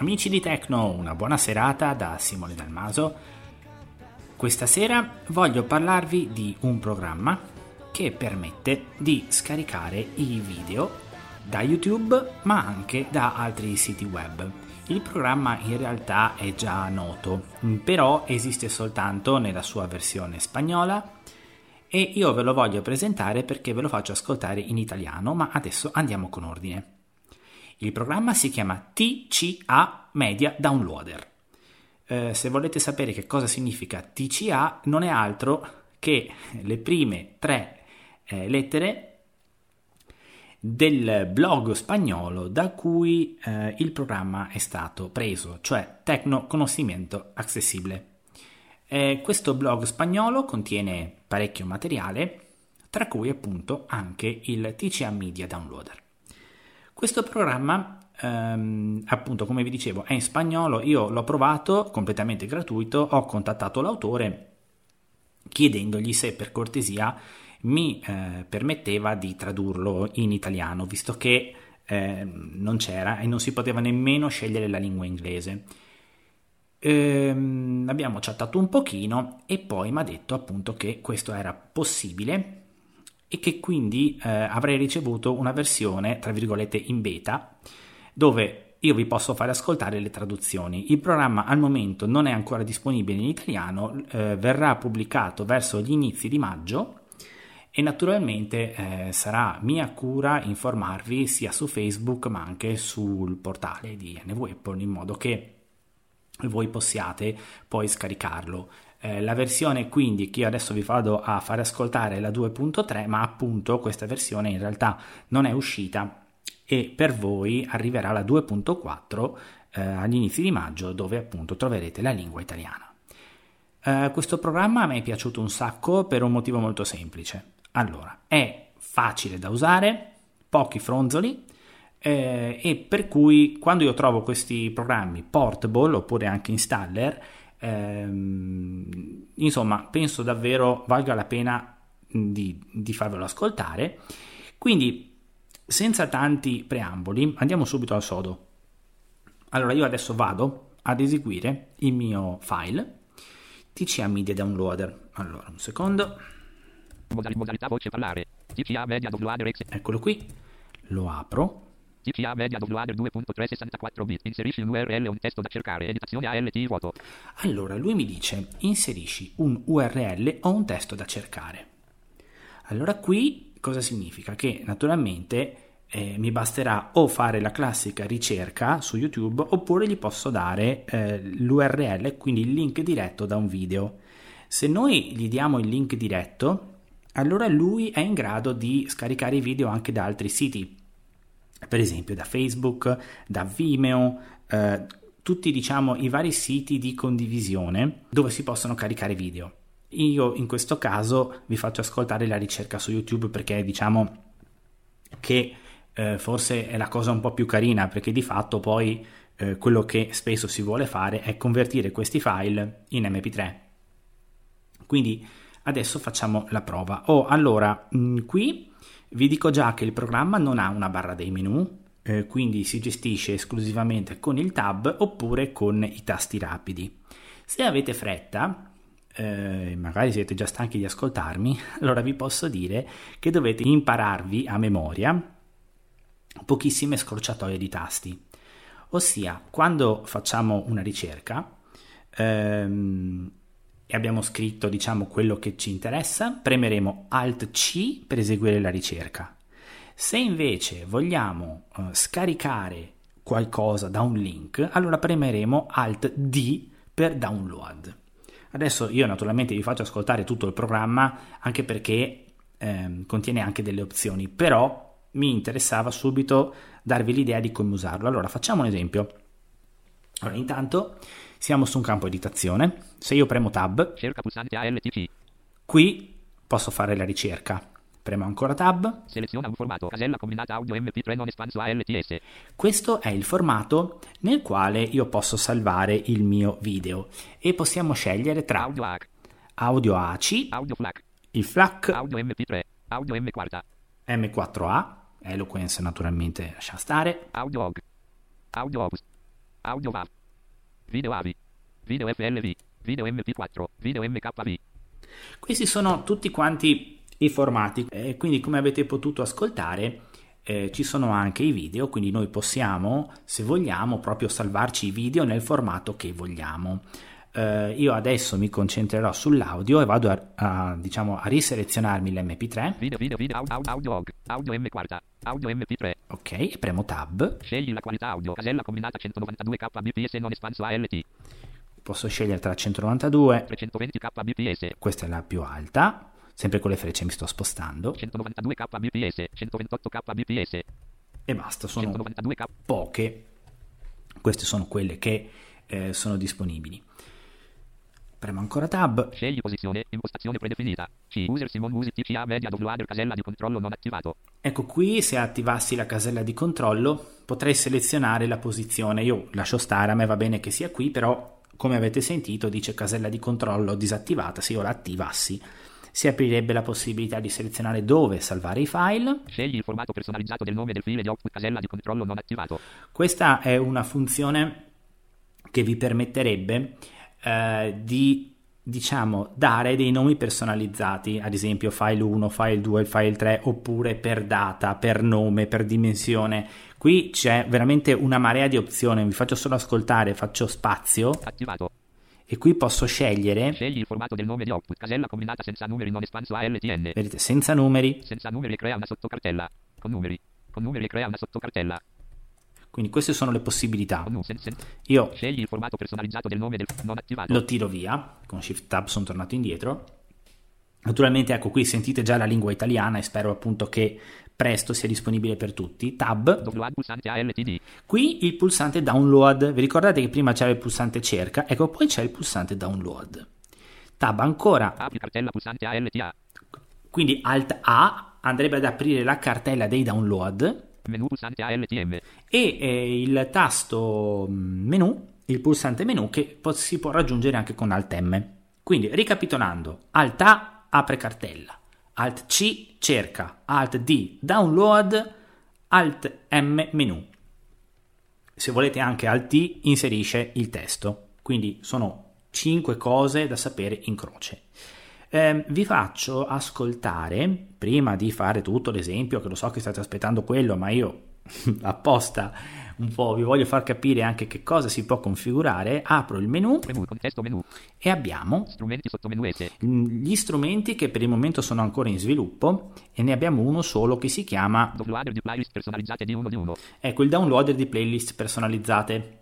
Amici di Tecno, una buona serata da Simone Dalmaso. Questa sera voglio parlarvi di un programma che permette di scaricare i video da YouTube ma anche da altri siti web. Il programma in realtà è già noto, però esiste soltanto nella sua versione spagnola e io ve lo voglio presentare perché ve lo faccio ascoltare in italiano, ma adesso andiamo con ordine. Il programma si chiama TCA Media Downloader. Eh, se volete sapere che cosa significa TCA, non è altro che le prime tre eh, lettere del blog spagnolo da cui eh, il programma è stato preso, cioè Tecno Conocimiento Accessibile. Eh, questo blog spagnolo contiene parecchio materiale, tra cui appunto anche il TCA Media Downloader. Questo programma, ehm, appunto, come vi dicevo, è in spagnolo. Io l'ho provato completamente gratuito. Ho contattato l'autore chiedendogli se per cortesia mi eh, permetteva di tradurlo in italiano, visto che eh, non c'era e non si poteva nemmeno scegliere la lingua inglese. Ehm, abbiamo chattato un pochino e poi mi ha detto appunto che questo era possibile e che quindi eh, avrei ricevuto una versione, tra virgolette, in beta, dove io vi posso fare ascoltare le traduzioni. Il programma al momento non è ancora disponibile in italiano, eh, verrà pubblicato verso gli inizi di maggio e naturalmente eh, sarà mia cura informarvi sia su Facebook ma anche sul portale di NV Apple in modo che voi possiate poi scaricarlo. Eh, la versione quindi che io adesso vi vado a fare ascoltare è la 2.3, ma appunto questa versione in realtà non è uscita e per voi arriverà la 2.4 eh, agli inizi di maggio dove appunto troverete la lingua italiana. Eh, questo programma me è piaciuto un sacco per un motivo molto semplice. Allora, è facile da usare, pochi fronzoli, eh, e per cui quando io trovo questi programmi portable oppure anche installer Ehm, insomma, penso davvero valga la pena di, di farvelo ascoltare. Quindi, senza tanti preamboli, andiamo subito al sodo. Allora, io adesso vado ad eseguire il mio file TCA Media Downloader. Allora, un secondo. Modalità voce parlare. TCA Media Downloader. Eccolo qui. Lo apro. CCA Media Downloader 2.364 bit. Inserisci un URL o un testo da cercare. Editazione ALT vuoto. Allora lui mi dice inserisci un URL o un testo da cercare. Allora qui cosa significa? Che naturalmente eh, mi basterà o fare la classica ricerca su YouTube oppure gli posso dare eh, l'URL, quindi il link diretto da un video. Se noi gli diamo il link diretto, allora lui è in grado di scaricare i video anche da altri siti per esempio da Facebook, da Vimeo, eh, tutti diciamo i vari siti di condivisione dove si possono caricare video. Io in questo caso vi faccio ascoltare la ricerca su YouTube perché diciamo che eh, forse è la cosa un po' più carina perché di fatto poi eh, quello che spesso si vuole fare è convertire questi file in MP3. Quindi adesso facciamo la prova. Oh, allora, mh, mm, qui vi dico già che il programma non ha una barra dei menu, eh, quindi si gestisce esclusivamente con il tab oppure con i tasti rapidi. Se avete fretta, eh, magari siete già stanchi di ascoltarmi, allora vi posso dire che dovete impararvi a memoria pochissime scorciatoie di tasti. Ossia, quando facciamo una ricerca, ehm, e abbiamo scritto diciamo quello che ci interessa, premeremo Alt C per eseguire la ricerca. Se invece vogliamo uh, scaricare qualcosa da un link, allora premeremo Alt D per download. Adesso io naturalmente vi faccio ascoltare tutto il programma anche perché eh, contiene anche delle opzioni, però mi interessava subito darvi l'idea di come usarlo. Allora facciamo un esempio. Allora, intanto siamo su un campo editazione. Se io premo Tab. Qui posso fare la ricerca. Premo ancora Tab. Seleziona un formato, casella combinata audio MP3 non espanso ALTS. Questo è il formato nel quale io posso salvare il mio video e possiamo scegliere tra audio AC, audio AC, audio FLAC, il FLAC, audio MP3, audio M4A, M4A, Eloquence naturalmente lascia stare, audio OG, audio OGS, Audio WAV. Video AVI. Video FLV. Video MP4. Video MKV. Questi sono tutti quanti i formati e quindi come avete potuto ascoltare eh, ci sono anche i video, quindi noi possiamo, se vogliamo, proprio salvarci i video nel formato che vogliamo. Eh, io adesso mi concentrerò sull'audio e vado a, a, diciamo, a riselezionarmi l'MP3. Video, video, video, audio, audio, audio, audio M4, audio MP3. Ok, e premo Tab. Scegli la qualità audio, casella combinata 192 kbps non espanso ALT, Posso scegliere tra 192, 320 kbps, questa è la più alta, sempre con le frecce mi sto spostando 192 kbps, 128 kbps, e basta, sono 192 k. poche. Queste sono quelle che eh, sono disponibili. Premo ancora Tab. Scegli posizione, impostazione predefinita. C. User Simon Music TCA Media Downloader casella di controllo non attivato. Ecco qui, se attivassi la casella di controllo, potrei selezionare la posizione. Io lascio stare, a me va bene che sia qui, però come avete sentito dice casella di controllo disattivata. Se io la attivassi, si aprirebbe la possibilità di selezionare dove salvare i file. Scegli il formato personalizzato del nome del file di output casella di controllo non attivato. Questa è una funzione che vi permetterebbe eh, di diciamo dare dei nomi personalizzati, ad esempio file 1, file 2, file 3, oppure per data, per nome, per dimensione. Qui c'è veramente una marea di opzioni, vi faccio solo ascoltare, faccio spazio Attivato. e qui posso scegliere, Scegli il formato del nome di output casella combinata senza numeri non espanso ALTN. vedete, senza numeri, Senza numeri crea una sottocartella. Con numeri. Con numeri crea una sottocartella. Quindi queste sono le possibilità. Io Scegli il formato personalizzato del nome del non attivato. lo tiro via, con Shift Tab sono tornato indietro. Naturalmente, ecco qui sentite già la lingua italiana e spero appunto che presto sia disponibile per tutti. Tab, qui il pulsante download. Vi ricordate che prima c'era il pulsante cerca? Ecco, poi c'è il pulsante download. Tab ancora, quindi Alt A andrebbe ad aprire la cartella dei download Menu pulsante ALTM. e eh, il tasto mm, menu, il pulsante menu che po- si può raggiungere anche con Alt M. Quindi ricapitolando, Alt A apre cartella, Alt C cerca, Alt D download, Alt M menu. Se volete anche Alt T inserisce il testo. Quindi sono 5 cose da sapere in croce. Ehm, vi faccio ascoltare, prima di fare tutto l'esempio, che lo so che state aspettando quello, ma io apposta un po' vi voglio far capire anche che cosa si può configurare, apro il menu Menu. E abbiamo Strumenti gli strumenti che per il momento sono ancora in sviluppo e ne abbiamo uno solo che si chiama, Downloader di playlist personalizzate di uno di uno. ecco, il downloader di playlist personalizzate.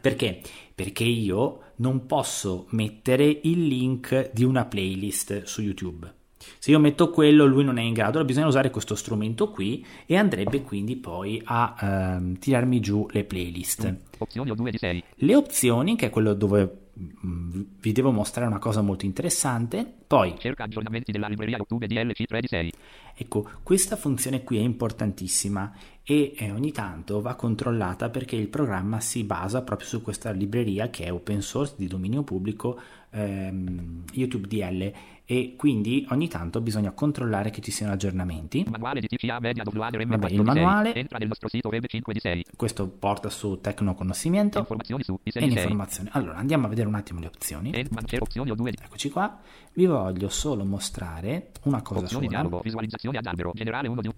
Perché? Perché io non posso mettere il link di una playlist su YouTube. Se io metto quello, lui non è in grado, allora bisogna usare questo strumento qui e andrebbe quindi poi a ehm, tirarmi giù le playlist. Opzioni o 2 di 6. Le opzioni, che è quello dove vi devo mostrare una cosa molto interessante, poi Cerca aggiornamenti della libreria YouTube DLC 3 di 6. Ecco, questa funzione qui è importantissima e eh, ogni tanto va controllata perché il programma si basa proprio su questa libreria che è open source di dominio pubblico ehm, YouTube DL e quindi ogni tanto bisogna controllare che ci siano aggiornamenti. Manuale di TCA Media M4 Vabbè, il di 6. manuale- Entra nel nostro sito web 5 di 6. Questo porta su Tecnoconoscimento Informazioni su e ISE di 6. l'informazione. Allora, andiamo a vedere un attimo le opzioni. Endman c'è opzioni o 2 di Eccoci qua. Vi voglio solo mostrare una cosa Opzioni sola. dialogo, visualizzazione ad albero, generale 1 di 1.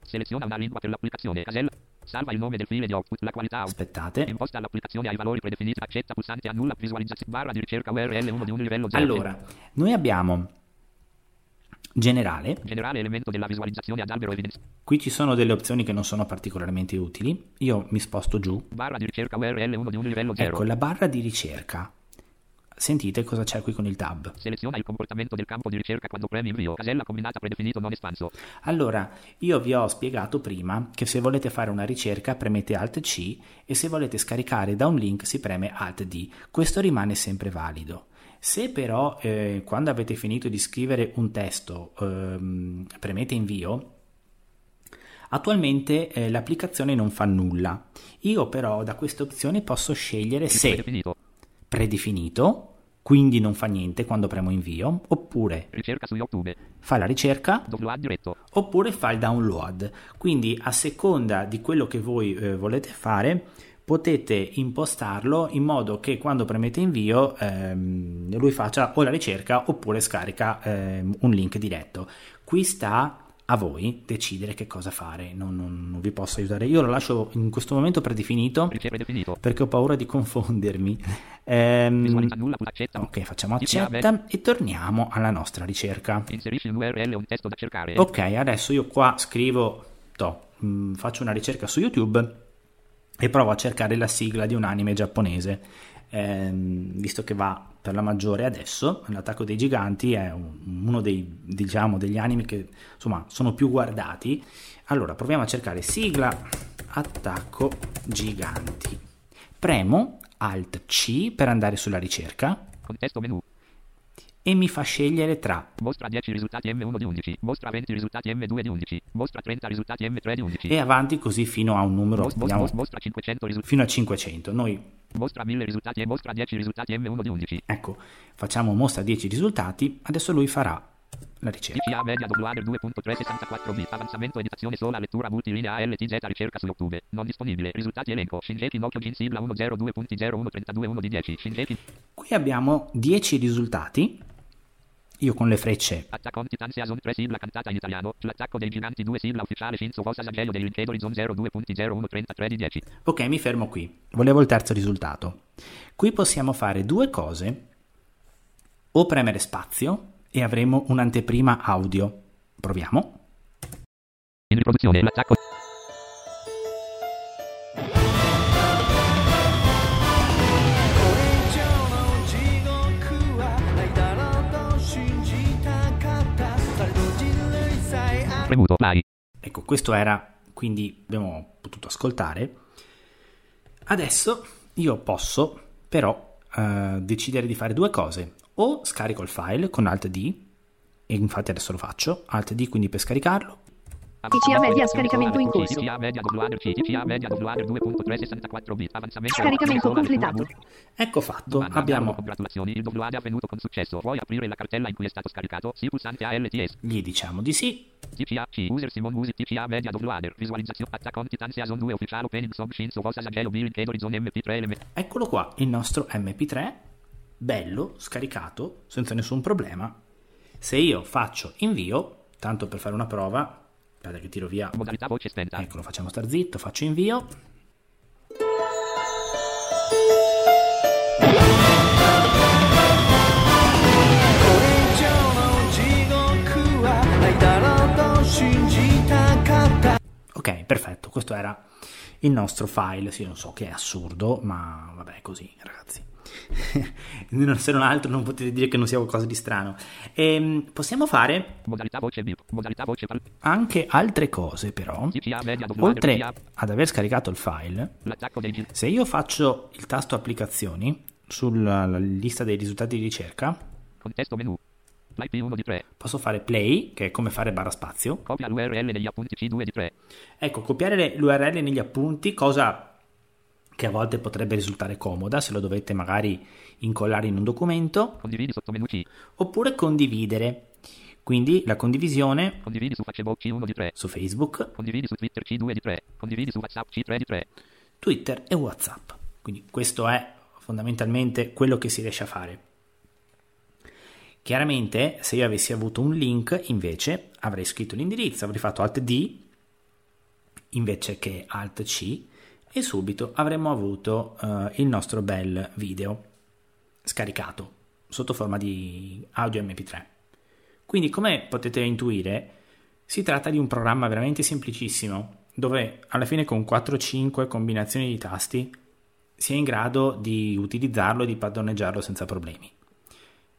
Seleziona una lingua per l'applicazione, casella. Salva il nome del file di output, la qualità output. Aspettate. Imposta l'applicazione ai valori predefiniti, accetta pulsante, annulla visualizzazione, barra di ricerca URL 1 di 1 livello 0. Allora, noi abbiamo generale, Generale elemento della visualizzazione ad albero evidenzia. qui ci sono delle opzioni che non sono particolarmente utili. Io mi sposto giù. Barra di ricerca URL 1 di 1 livello 0. Ecco la barra di ricerca. Sentite cosa c'è qui con il tab. Seleziona il comportamento del campo di ricerca quando premi invio. Casella combinata predefinito non espanso. Allora, io vi ho spiegato prima che se volete fare una ricerca premete Alt C e se volete scaricare da un link si preme Alt D. Questo rimane sempre valido. Se però eh, quando avete finito di scrivere un testo ehm, premete invio, attualmente eh, l'applicazione non fa nulla. Io però da queste opzioni posso scegliere se Predefinito. quindi non fa niente quando premo invio, oppure fa la ricerca oppure fa il download. Quindi a seconda di quello che voi eh, volete fare potete impostarlo in modo che quando premete invio ehm, lui faccia o la ricerca oppure scarica ehm, un link diretto. Qui sta a voi decidere che cosa fare, non, non, non, vi posso aiutare. Io lo lascio in questo momento predefinito perché ho paura di confondermi. Ehm, ok, facciamo accetta e torniamo alla nostra ricerca. URL. Ok, adesso io qua scrivo, to, mh, mm, faccio una ricerca su YouTube e provo a cercare la sigla di un anime giapponese. Ehm, visto che va per la maggiore adesso. L'attacco dei giganti è uno dei, diciamo, degli anime che insomma sono più guardati. Allora proviamo a cercare sigla attacco giganti. Premo Alt C per andare sulla ricerca. Contesto menu e mi fa scegliere tra mostra 10 risultati M1 di 11, mostra 20 risultati M2 di 11, mostra 30 risultati M3 di 11 e avanti così fino a un numero Mos, mos, mostra 500 risultati fino a 500. Noi mostra 1000 risultati e mostra 10 risultati M1 di 11. Ecco, facciamo mostra 10 risultati, adesso lui farà la ricerca. DCA media WADER 2.364 bit, avanzamento editazione sola, lettura multilinea ALTZ, ricerca su YouTube, non disponibile, risultati elenco, Shingeki Nokia Jin sigla 102.0132 di 10, Shingeki. Qui abbiamo 10 risultati io con le frecce. Attacco on Titan Season 3 sigla cantata in italiano. L'attacco dei giganti 2 sigla ufficiale Shinzo Vosa Sagello dei Linked Horizon 02.0133 di 10. Ok, mi fermo qui. Volevo il terzo risultato. Qui possiamo fare due cose. O premere spazio e avremo un'anteprima audio. Proviamo. In riproduzione l'attacco Premuto play. Ecco, questo era, quindi abbiamo potuto ascoltare. Adesso io posso però eh, decidere di fare due cose. O scarico il file con Alt D, e infatti adesso lo faccio, Alt D quindi per scaricarlo, TCA media scaricamento in corso. Scaricamento completato. Ecco fatto, abbiamo... Congratulazioni, il download è avvenuto con successo. Vuoi aprire la cartella in cui è stato scaricato? Sì, pulsante ALTS. Gli diciamo di sì. TCA C, user Simon Musi, TCA media downloader, visualizzazione, attack on Titan Season 2 ufficiale opening song Shinzo Vosa Sagelo Bill Ed Horizon MP3 element. Eccolo qua, il nostro MP3, bello, scaricato, senza nessun problema. Se io faccio invio, tanto per fare una prova, Aspetta che tiro via. Modalità voce spenta. Ecco, lo facciamo star zitto, faccio invio. Ok, perfetto, questo era il nostro file. Sì, non so che è assurdo, ma vabbè, così, ragazzi. se non altro non potete dire che non sia qualcosa di strano. E, ehm, possiamo fare voce, voce anche altre cose però. Oltre ad aver scaricato il file, se io faccio il tasto applicazioni sulla lista dei risultati di ricerca, contesto menu. l'IP1 di 3. Posso fare play, che è come fare barra spazio. Copia l'URL negli appunti C2 di 3. Ecco, copiare l'URL negli appunti, cosa che a volte potrebbe risultare comoda se lo dovete magari incollare in un documento. Condividi sotto menu C. Oppure condividere. Quindi la condivisione. Condividi su Facebook C1 di 3. Su Facebook. Condividi su Twitter C2 di 3. Condividi su WhatsApp C3 di 3. Twitter e WhatsApp. Quindi questo è fondamentalmente quello che si riesce a fare. Chiaramente, se io avessi avuto un link, invece avrei scritto l'indirizzo, avrei fatto Alt D invece che Alt C e subito avremmo avuto uh, il nostro bel video scaricato sotto forma di audio MP3. Quindi come potete intuire si tratta di un programma veramente semplicissimo dove alla fine con 4-5 combinazioni di tasti si è in grado di utilizzarlo e di padroneggiarlo senza problemi.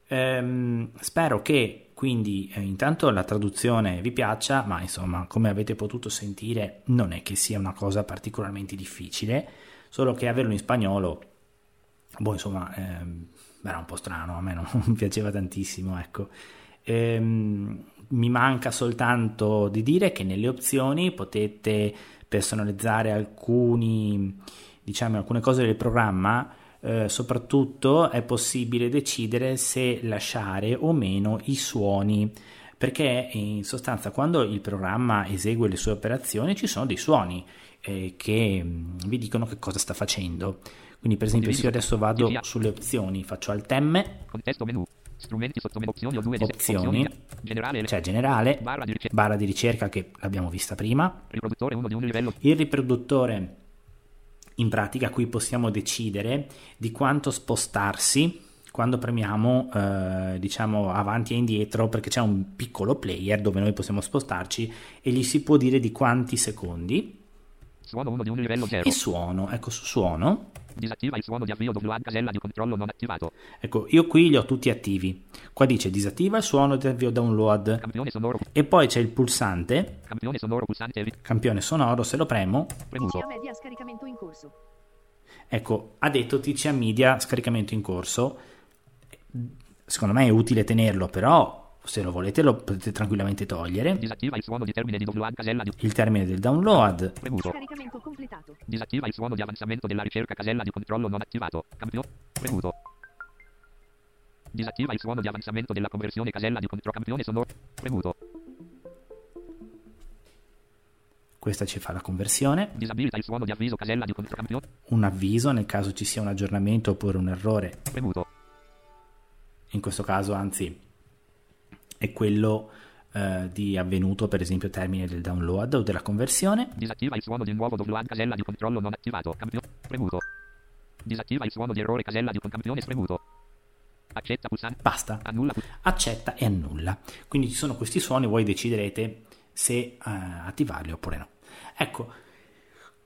Ehm, spero che quindi eh, intanto la traduzione vi piaccia, ma insomma, come avete potuto sentire, non è che sia una cosa particolarmente difficile, solo che averlo in spagnolo, boh, insomma, ehm, era un po' strano, a me non, non piaceva tantissimo, ecco. Ehm, mi manca soltanto di dire che nelle opzioni potete personalizzare alcuni, diciamo, alcune cose del programma eh, soprattutto è possibile decidere se lasciare o meno i suoni perché in sostanza quando il programma esegue le sue operazioni ci sono dei suoni eh, che mh, vi dicono che cosa sta facendo. Quindi per esempio se io adesso vado sulle opzioni, faccio alt M. Strumenti sottomenu opzioni o due opzioni, Generale. c'è generale, Barra di ricerca. barra di ricerca che l'abbiamo vista prima, Riproduttore 1 di un livello. il riproduttore in pratica qui possiamo decidere di quanto spostarsi quando premiamo eh, diciamo avanti e indietro perché c'è un piccolo player dove noi possiamo spostarci e gli si può dire di quanti secondi Suono 1 di un livello 0. e suono ecco su suono Disattiva il suono di avvio WLAN casella di controllo non attivato. ecco io qui li ho tutti attivi qua dice disattiva il suono di avvio download Campione sonoro. e poi c'è il pulsante Campione sonoro pulsante campione sonoro se lo premo premuto. Media scaricamento in corso. Ecco, ha detto TCA Media scaricamento in corso. Secondo me è utile tenerlo, però se lo volete lo potete tranquillamente togliere. Disattiva il suono di termine di WLAN casella di Il termine del download. premuto. Scaricamento completato. Disattiva il suono di avanzamento della ricerca casella di controllo non attivato. Campione premuto. Disattiva il suono di avanzamento della conversione casella di controllo campione sonoro premuto. Questa ci fa la conversione. Disabilita il suono di avviso casella di controllo campione Un avviso nel caso ci sia un aggiornamento oppure un errore. premuto. In questo caso, anzi, è quello eh, di avvenuto, per esempio, termine del download o della conversione. Disattiva il suono di nuovo WLAN casella di controllo non attivato. Campione premuto. Disattiva il suono di errore casella di campione premuto. Accetta pulsante. Basta. Annulla accetta e annulla. Quindi ci sono questi suoni, voi deciderete se eh, attivarli oppure no. Ecco,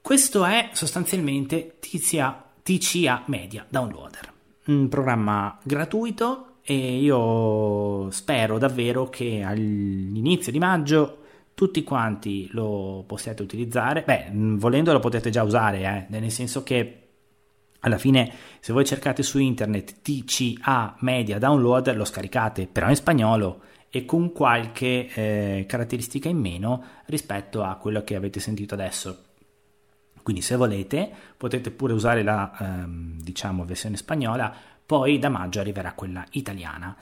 questo è sostanzialmente TCA, TCA Media Downloader, un programma gratuito e io spero davvero che all'inizio di maggio tutti quanti lo possiate utilizzare. Beh, mh, volendo lo potete già usare, eh, nel senso che alla fine, se voi cercate su internet TCA Media Download, lo scaricate, però in spagnolo e con qualche eh, caratteristica in meno rispetto a quello che avete sentito adesso. Quindi, se volete, potete pure usare la ehm, diciamo versione spagnola, poi da maggio arriverà quella italiana.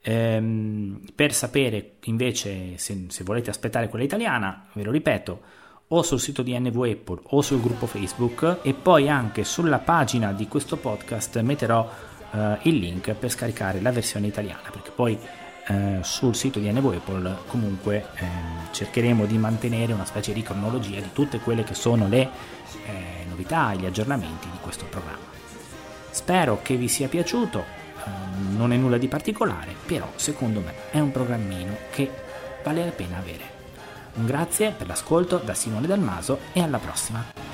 Ehm, per sapere invece se, se volete aspettare quella italiana, ve lo ripeto, o sul sito di NV Apple o sul gruppo Facebook e poi anche sulla pagina di questo podcast metterò eh, il link per scaricare la versione italiana perché poi eh, sul sito di NV Apple comunque ehm, cercheremo di mantenere una specie di cronologia di tutte quelle che sono le eh, novità e gli aggiornamenti di questo programma. Spero che vi sia piaciuto, ehm, non è nulla di particolare, però secondo me è un programmino che vale la pena avere. Un grazie per l'ascolto da Simone Dalmaso e alla prossima.